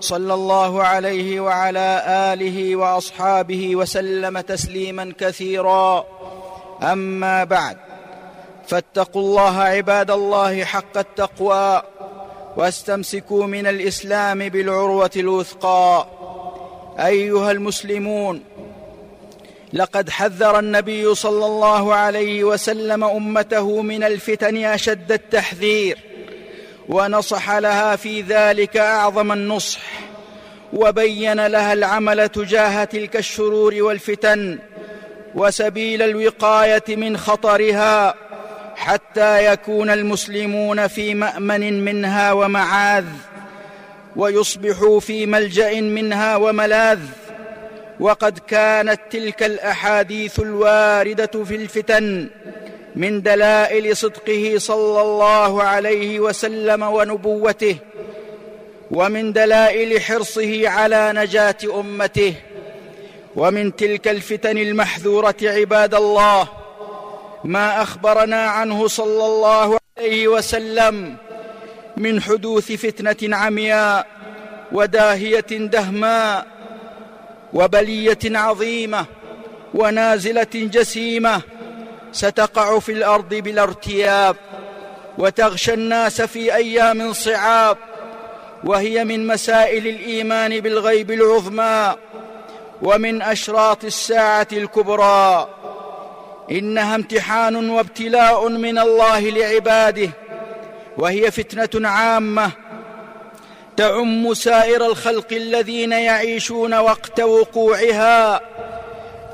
صلى الله عليه وعلى آله وأصحابه وسلم تسليما كثيرا. أما بعد فاتقوا الله عباد الله حق التقوى واستمسكوا من الإسلام بالعروة الوثقى. أيها المسلمون لقد حذر النبي صلى الله عليه وسلم أمته من الفتن أشد التحذير. ونصح لها في ذلك أعظم النصح وبين لها العمل تجاه تلك الشرور والفتن وسبيل الوقاية من خطرها حتى يكون المسلمون في مأمن منها ومعاذ ويصبحوا في ملجأ منها وملاذ. وقد كانت تلك الأحاديث الواردة في الفتن من دلائل صدقه صلى الله عليه وسلم ونبوته ومن دلائل حرصه على نجاة أمته ومن تلك الفتن المحذورة عباد الله ما أخبرنا عنه صلى الله عليه وسلم من حدوث فتنة عمياء وداهية دهماء وبلية عظيمة ونازلة جسيمة ستقع في الأرض بلا ارتياب وتغشى الناس في أيام صعاب وهي من مسائل الإيمان بالغيب العظمى ومن أشراط الساعة الكبرى. إنها امتحان وابتلاء من الله لعباده وهي فتنة عامة. تعم سائر الخلق الذين يعيشون وقت وقوعها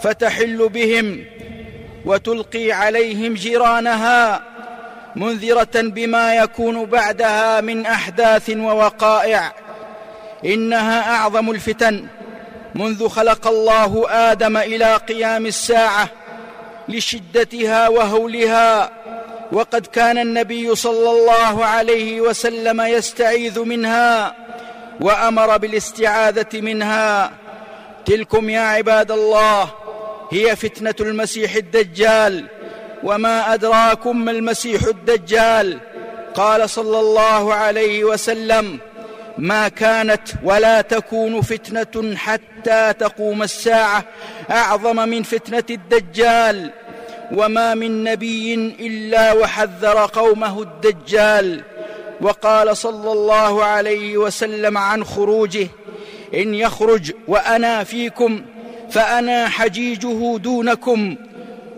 فتحل بهم وتلقي عليهم جيرانها منذرة بما يكون بعدها من أحداث ووقائع. إنها أعظم الفتن منذ خلق الله آدم إلى قيام الساعة لشدتها وهولها. وقد كان النبي صلى الله عليه وسلم يستعيذ منها وأمر بالاستعاذة منها. تلكم يا عباد الله هي فتنة المسيح الدجال. وما أدراكم ما المسيح الدجال؟ قال صلى الله عليه وسلم ما كانت ولا تكون فتنة حتى تقوم الساعة أعظم من فتنة الدجال. وما من نبي إلا وحذر قومه الدجال. وقال صلى الله عليه وسلم عن خروجه إن يخرج وأنا فيكم فأنا حجيجه دونكم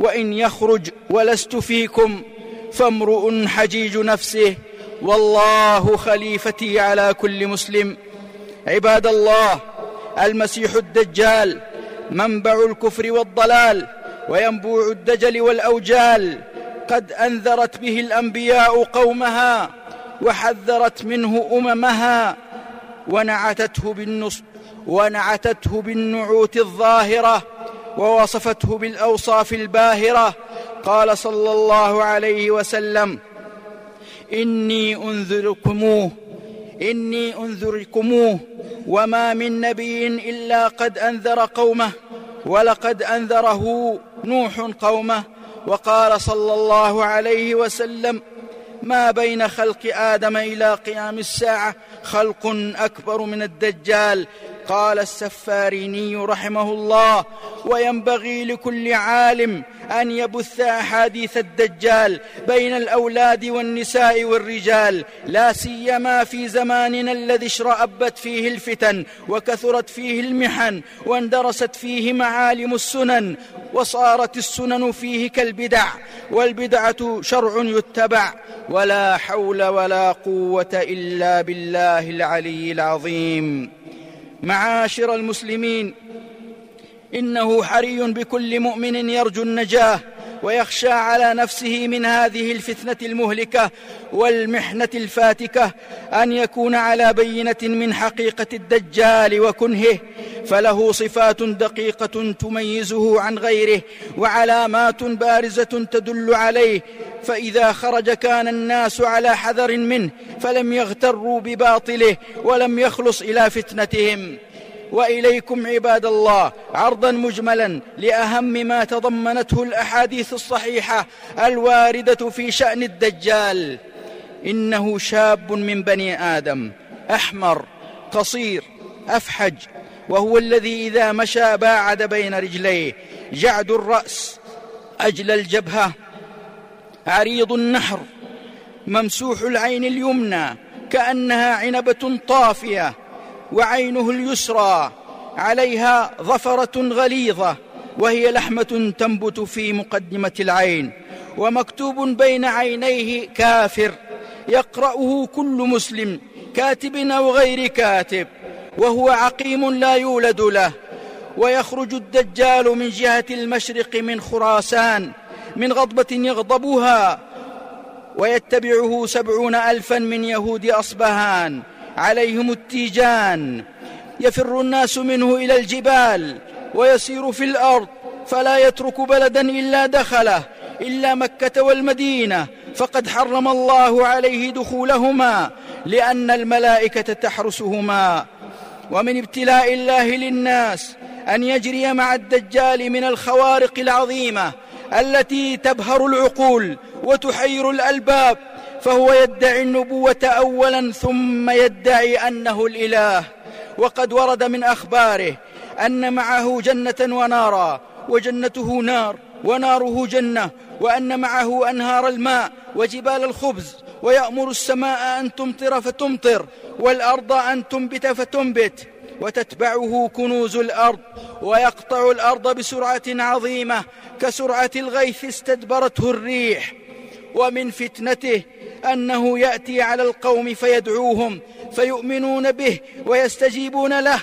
وإن يخرج ولست فيكم فامرؤ حجيج نفسه والله خليفتي على كل مسلم. عباد الله المسيح الدجال منبع الكفر والضلال وينبوع الدجل والأوجال قد أنذرت به الأنبياء قومها وحذرت منه أممها ونعتته بالنص ونعتته بالنعوت الظاهرة ووصفته بالأوصاف الباهرة. قال صلى الله عليه وسلم إني أنذركموه إني أنذركموه وما من نبي إلا قد أنذر قومه ولقد أنذره نوح قومه. وقال صلى الله عليه وسلم ما بين خلق آدم إلى قيام الساعة خلق أكبر من الدجال قال السفاريني رحمه الله وينبغي لكل عالم أن يبث أحاديث الدجال بين الأولاد والنساء والرجال لا سيما في زماننا الذي اشرأبت فيه الفتن وكثرت فيه المحن واندرست فيه معالم السنن وصارت السنن فيه كالبدع والبدعة شرع يتبع ولا حول ولا قوة إلا بالله العلي العظيم. معاشر المسلمين إنه حري بكل مؤمن يرجو النجاة ويخشى على نفسه من هذه الفتنة المهلكة والمحنة الفاتكة أن يكون على بينة من حقيقة الدجال وكنهه فله صفات دقيقة تميزه عن غيره وعلامات بارزة تدل عليه. فإذا خرج كان الناس على حذر منه فلم يغتروا بباطله ولم يخلص إلى فتنتهم. وإليكم عباد الله عرضا مجملا لأهم ما تضمنته الأحاديث الصحيحة الواردة في شأن الدجال. إنه شاب من بني آدم أحمر قصير أفحج وهو الذي إذا مشى باعد بين رجليه. جعد الرأس أجل الجبهة عريض النحر ممسوح العين اليمنى كأنها عنبة طافية وعينه اليسرى عليها ظفرة غليظة وهي لحمة تنبت في مقدمة العين ومكتوب بين عينيه كافر يقرأه كل مسلم كاتب أو غير كاتب. وهو عقيم لا يولد له ويخرج الدجال من جهة المشرق من خراسان من غضبة يغضبها ويتبعه سبعون الفا من يهود أصبهان عليهم التيجان. يفر الناس منه إلى الجبال ويسير في الأرض فلا يترك بلدا إلا دخله إلا مكة والمدينة فقد حرم الله عليه دخولهما لأن الملائكة تحرسهما. ومن ابتلاء الله للناس أن يجري مع الدجال من الخوارق العظيمة التي تبهر العقول وتحير الألباب فهو يدعي النبوة اولا ثم يدعي أنه الإله. وقد ورد من أخباره أن معه جنة ونارا وجنته نار وناره جنة وأن معه أنهار الماء وجبال الخبز. ويأمر السماء أن تمطر فتمطر والأرض أن تنبت فتنبت وتتبعه كنوز الأرض ويقطع الأرض بسرعة عظيمة كسرعة الغيث استدبرته الريح ومن فتنته أنه يأتي على القوم فيدعوهم فيؤمنون به ويستجيبون له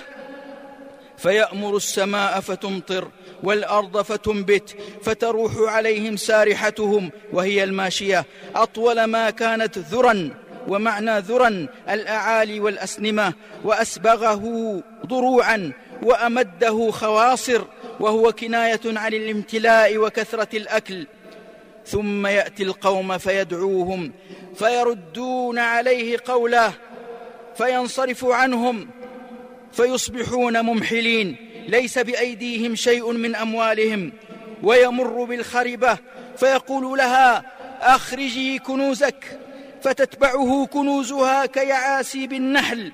فيأمر السماء فتمطر والأرض فتنبت فتروح عليهم سارحتهم وهي الماشية. أطول ما كانت ذرا ومعنى ذرا الأعالي والأسنمة. وأسبغه ضروعا وأمده خواصر وهو كناية عن الامتلاء وكثرة الأكل. ثم يأتي القوم فيدعوهم فيردون عليه قوله فينصرف عنهم فيصبحون ممحلين. ليس بأيديهم شيء من أموالهم ويمر بالخربة فيقول لها أخرجي كنوزك فتتبعه كنوزها كيعاسيب النحل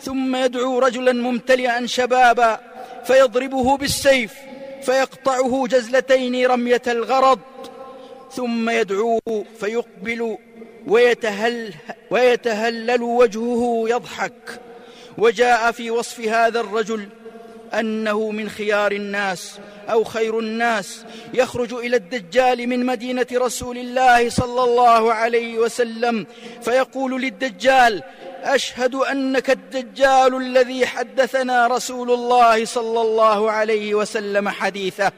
ثم يدعو رجلا ممتلئا شبابا فيضربه بالسيف فيقطعه جزلتين رمية الغرض. ثم يدعوه فيقبل ويتهل ويتهلل وجهه يضحك. وجاء في وصف هذا الرجل أنه من خيار الناس أو خير الناس يخرج إلى الدجال من مدينة رسول الله صلى الله عليه وسلم فيقول للدجال أشهد أنك الدجال الذي حدثنا رسول الله صلى الله عليه وسلم حديثه.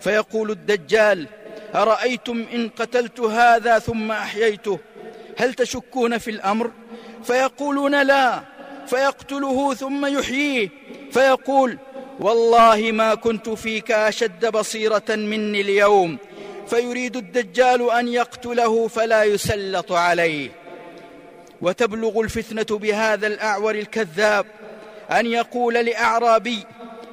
فيقول الدجال أرأيتم إن قتلت هذا ثم أحييته؟ هل تشكون في الأمر؟ فيقولون لا. فيقتله ثم يحييه. فيقول والله ما كنت فيك أشد بصيرة مني اليوم. فيريد الدجال أن يقتله فلا يسلط عليه. وتبلغ الفتنة بهذا الأعور الكذاب أن يقول لأعرابي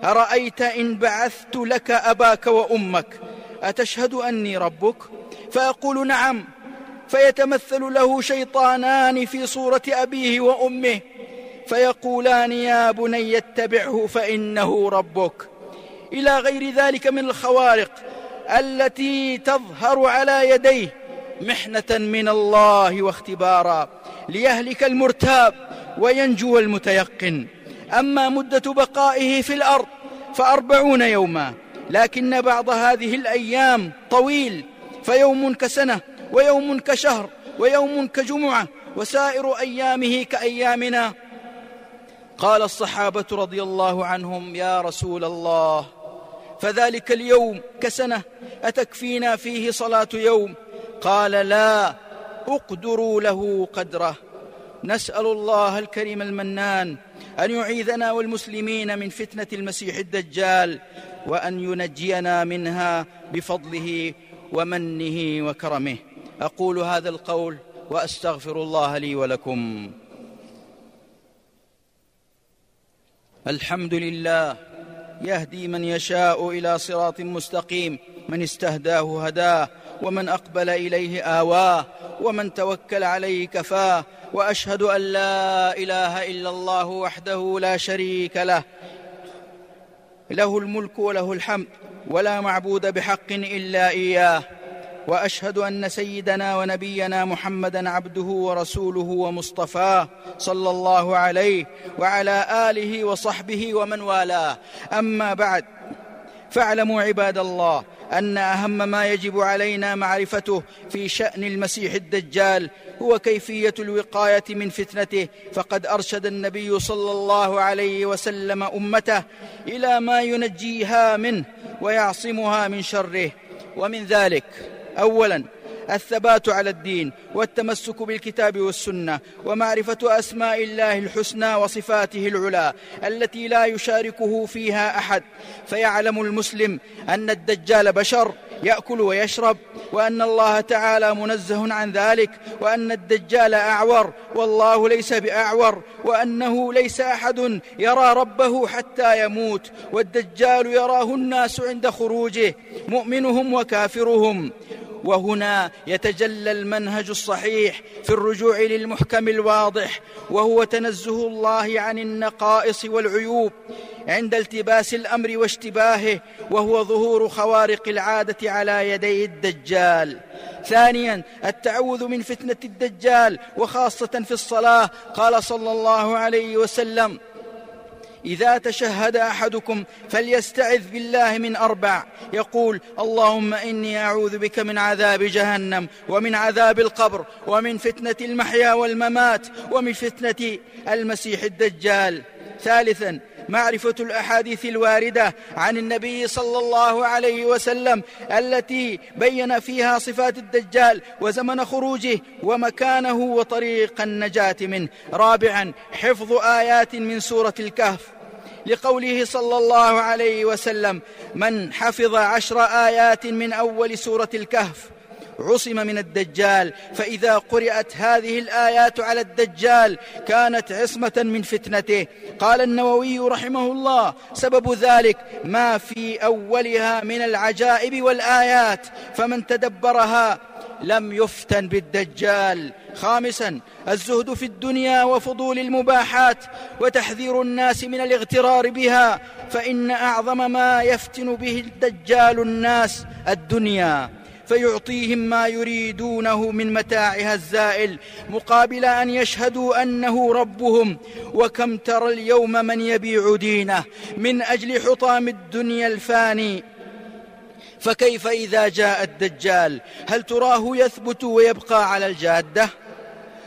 أرأيت إن بعثت لك أباك وأمك؟ أتشهد أني ربك؟ فيقول نعم. فيتمثل له شيطانان في صورة أبيه وأمه. فيقولان يا بني اتبعه فإنه ربك. إلى غير ذلك من الخوارق التي تظهر على يديه محنة من الله واختبارا. ليهلك المرتاب وينجو المتيقن. أما مدة بقائه في الأرض فأربعون يوما. لكن بعض هذه الأيام طويل. فيوم كسنة ويوم كشهر ويوم كجمعة. وسائر أيامه كأيامنا قال الصحابة رضي الله عنهم يا رسول الله فذلك اليوم كسنة أتكفينا فيه صلاة يوم؟ قال لا اقدروا له قدره. نسأل الله الكريم المنان أن يعيذنا والمسلمين من فتنة المسيح الدجال وأن ينجينا منها بفضله ومنه وكرمه. أقول هذا القول وأستغفر الله لي ولكم. الحمد لله يهدي من يشاء إلى صراط مستقيم من استهداه هداه ومن أقبل إليه آواه ومن توكل عليه كفاه وأشهد أن لا إله إلا الله وحده لا شريك له. له الملك وله الحمد ولا معبود بحق إلا إياه. وأشهد أن سيدنا ونبينا محمدا عبده ورسوله ومصطفاه صلى الله عليه وعلى آله وصحبه ومن والاه. أما بعد فاعلموا عباد الله أن أهم ما يجب علينا معرفته في شأن المسيح الدجال هو كيفية الوقاية من فتنته فقد أرشد النبي صلى الله عليه وسلم أمته إلى ما ينجيها منه ويعصمها من شره. ومن ذلك اولا الثبات على الدين والتمسك بالكتاب والسنة ومعرفة أسماء الله الحسنى وصفاته العلى التي لا يشاركه فيها أحد. فيعلم المسلم أن الدجال بشر يأكل ويشرب وأن الله تعالى منزه عن ذلك وأن الدجال أعور والله ليس بأعور وأنه ليس أحد يرى ربه حتى يموت والدجال يراه الناس عند خروجه مؤمنهم وكافرهم. وهنا يتجلى المنهج الصحيح في الرجوع للمحكم الواضح وهو تنزه الله عن النقائص والعيوب عند التباس الأمر واشتباهه وهو ظهور خوارق العادة على يدي الدجال. ثانيا التعوذ من فتنة الدجال وخاصة في الصلاة قال صلى الله عليه وسلم إذا تشهد أحدكم فليستعذ بالله من أربع. يقول اللهم إني أعوذ بك من عذاب جهنم ومن عذاب القبر ومن فتنة المحيا والممات ومن فتنة المسيح الدجال. ثالثا معرفة الأحاديث الواردة عن النبي صلى الله عليه وسلم التي بين فيها صفات الدجال وزمن خروجه ومكانه وطريق النجاة منه. رابعا حفظ آيات من سورة الكهف. لقوله صلى الله عليه وسلم من حفظ عشر آيات من أول سورة الكهف عصم من الدجال فإذا قرأت هذه الآيات على الدجال كانت عصمة من فتنته. قال النووي رحمه الله سبب ذلك ما في أولها من العجائب والآيات فمن تدبرها لم يفتن بالدجال. خامسا الزهد في الدنيا وفضول المباحات وتحذير الناس من الاغترار بها فإن أعظم ما يفتن به الدجال الناس الدنيا. فيعطيهم ما يريدونه من متاعها الزائل مقابل أن يشهدوا أنه ربهم. وكم ترى اليوم من يبيع دينه من أجل حطام الدنيا الفاني؟ فكيف إذا جاء الدجال؟ هل تراه يثبت ويبقى على الجادة؟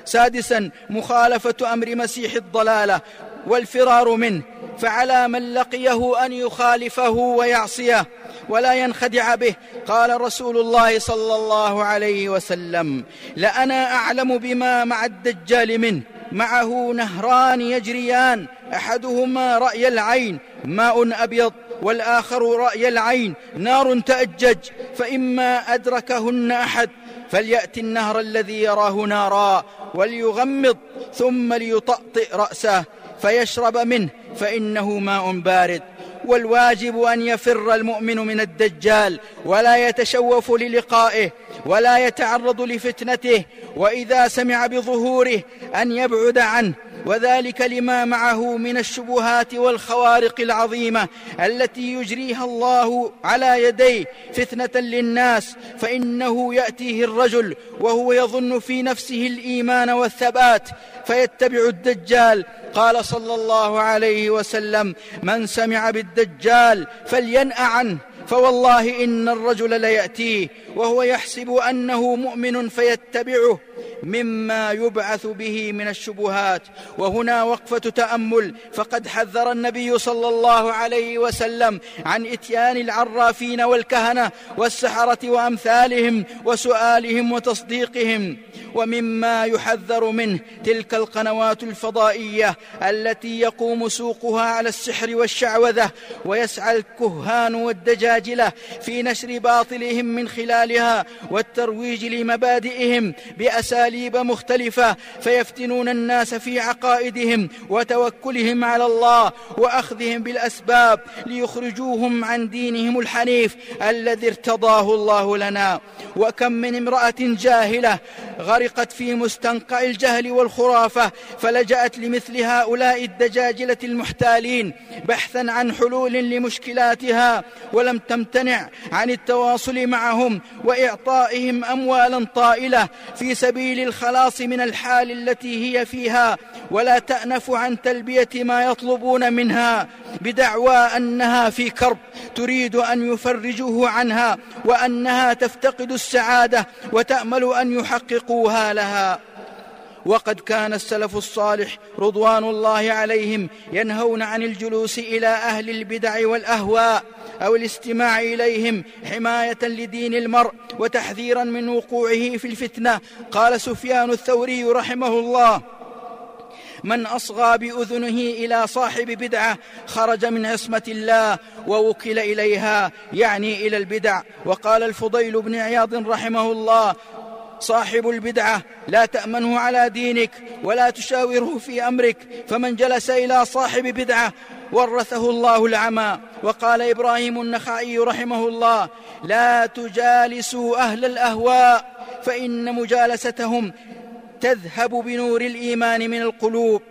سادسا مخالفة أمر مسيح الضلالة والفرار منه فعلى من لقيه أن يخالفه ويعصيه. ولا ينخدع به. قال رسول الله صلى الله عليه وسلم لأنا أعلم بما مع الدجال منه. معه نهران يجريان. أحدهما رأي العين ماء أبيض والآخر رأي العين نار تأجج. فإما أدركهن أحد فليأت النهر الذي يراه نارا وليغمض ثم ليطأطئ رأسه فيشرب منه فإنه ماء بارد. والواجب أن يفر المؤمن من الدجال ولا يتشوف للقائه ولا يتعرض لفتنته وإذا سمع بظهوره أن يبعد عنه وذلك لما معه من الشبهات والخوارق العظيمة التي يجريها الله على يديه فتنة للناس فإنه يأتيه الرجل وهو يظن في نفسه الإيمان والثبات فيتبع الدجال. قال صلى الله عليه وسلم من سمع بالدجال فلينأ عنه فوالله إن الرجل ليأتيه وهو يحسب أنه مؤمن فيتبعه مما يبعث به من الشبهات. وهنا وقفة تأمل. فقد حذر النبي صلى الله عليه وسلم عن إتيان العرافين والكهنة والسحرة وأمثالهم وسؤالهم وتصديقهم. ومما يحذر منه تلك القنوات الفضائية التي يقوم سوقها على السحر والشعوذة ويسعى الكهان والدجاجلة في نشر باطلهم من خلالها والترويج لمبادئهم باساليب مختلفة فيفتنون الناس في عقائدهم وتوكلهم على الله وأخذهم بالأسباب ليخرجوهم عن دينهم الحنيف الذي ارتضاه الله لنا. وكم من امرأة جاهلة غرقت في مستنقع الجهل والخرافة فلجأت لمثل هؤلاء الدجاجلة المحتالين بحثا عن حلول لمشكلاتها ولم تمتنع عن التواصل معهم وإعطائهم اموالا طائلة في سبيل الخلاص من الحال التي هي فيها ولا تأنف عن تلبية ما يطلبون منها بدعوى أنها في كرب تريد أن يفرجوه عنها وأنها تفتقد السعادة وتأمل أن يحققوها لها. وقد كان السلف الصالح رضوان الله عليهم ينهون عن الجلوس إلى أهل البدع والأهواء أو الاستماع إليهم حماية لدين المرء وتحذيرا من وقوعه في الفتنة. قال سفيان الثوري رحمه الله من أصغى بأذنه إلى صاحب بدعة خرج من عصمة الله ووكل إليها يعني إلى البدع. وقال الفضيل بن عياض رحمه الله صاحب البدعة لا تأمنه على دينك ولا تشاوره في أمرك. فمن جلس إلى صاحب بدعة ورثه الله العمى. وقال إبراهيم النخعي رحمه الله لا تجالسوا أهل الأهواء فإن مجالستهم تذهب بنور الإيمان من القلوب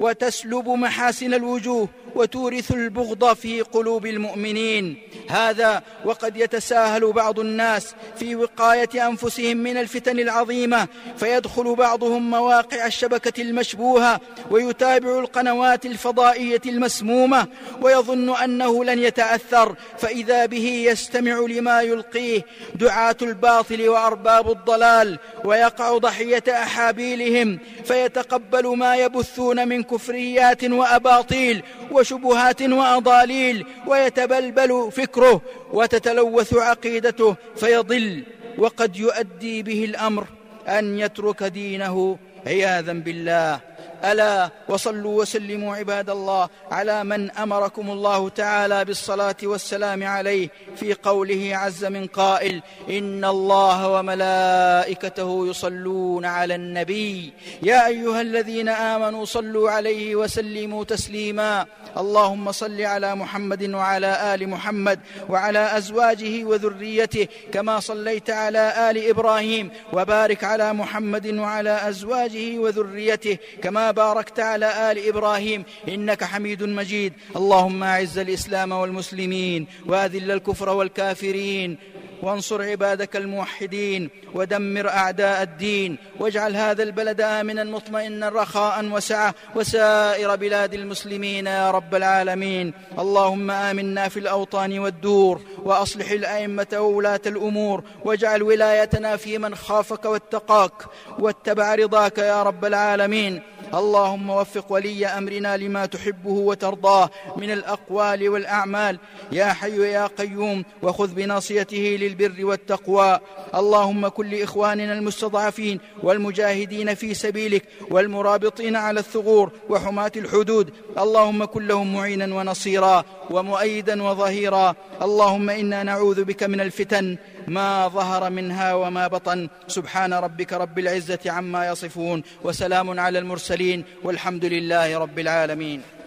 وتسلب محاسن الوجوه وتورث البغض في قلوب المؤمنين. هذا وقد يتساهل بعض الناس في وقاية أنفسهم من الفتن العظيمة فيدخل بعضهم مواقع الشبكة المشبوهة ويتابع القنوات الفضائية المسمومة ويظن أنه لن يتأثر فإذا به يستمع لما يلقيه دعاة الباطل وأرباب الضلال ويقع ضحية أحابيلهم فيتقبل ما يبثون من كفريات وأباطيل وشبهات وأضاليل ويتبلبل فكره وتتلوث عقيدته فيضل وقد يؤدي به الأمر أن يترك دينه عياذا بالله. ألا وصلوا وسلموا عباد الله على من أمركم الله تعالى بالصلاة والسلام عليه في قوله عز من قائل إن الله وملائكته يصلون على النبي. يا أيها الذين آمنوا صلوا عليه وسلموا تسليما. اللهم صل على محمد وعلى آل محمد وعلى أزواجه وذريته كما صليت على آل إبراهيم وبارك على محمد وعلى أزواجه وذريته كما باركت على آل إبراهيم إنك حميد مجيد. اللهم أعز الإسلام والمسلمين وأذل الكفر والكافرين وانصر عبادك الموحدين ودمر أعداء الدين واجعل هذا البلد آمنا مطمئنا رخاء وسعة وسائر بلاد المسلمين يا رب العالمين. اللهم آمنا في الأوطان والدور وأصلح الأئمة وولاة الأمور واجعل ولايتنا في من خافك واتقاك واتبع رضاك يا رب العالمين. اللهم وفق ولي أمرنا لما تحبه وترضاه من الأقوال والأعمال. يا حي يا قيوم وخذ بناصيته للبر والتقوى. اللهم كن لإخواننا المستضعفين والمجاهدين في سبيلك والمرابطين على الثغور وحماة الحدود. اللهم كن لهم معينا ونصيرا ومؤيدا وظهيرا. اللهم إنا نعوذ بك من الفتن ما ظهر منها وما بطن. سبحان ربك رب العزة عما يصفون وسلام على المرسلين والحمد لله رب العالمين.